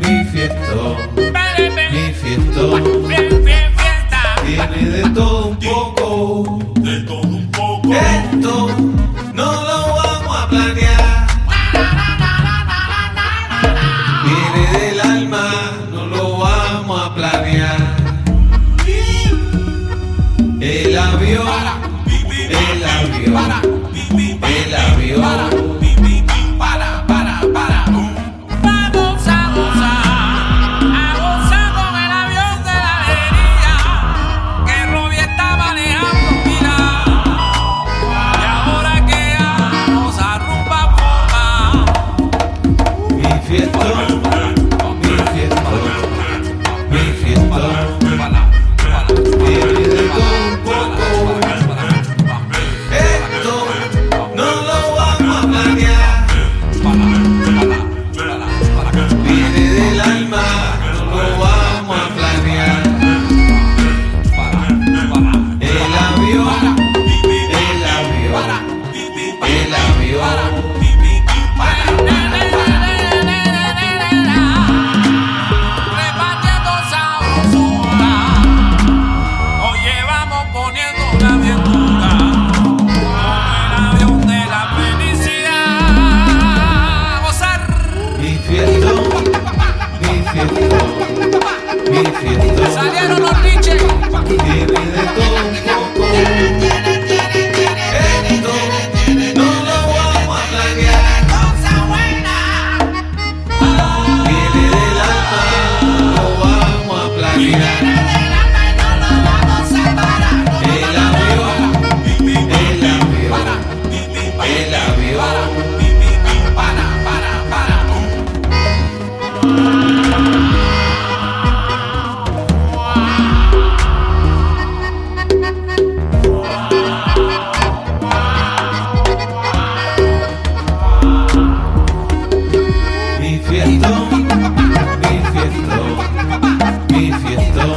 mi fiesta, mi fiesta Tiene de todo un poco, de todo un poco. Esto no lo vamos a planear. Viene del alma, no lo vamos a planear. El avión, el avión. fiesta, mi fiesta, mi fiesta. Thank you.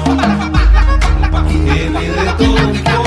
todo, tiene de todo un poco.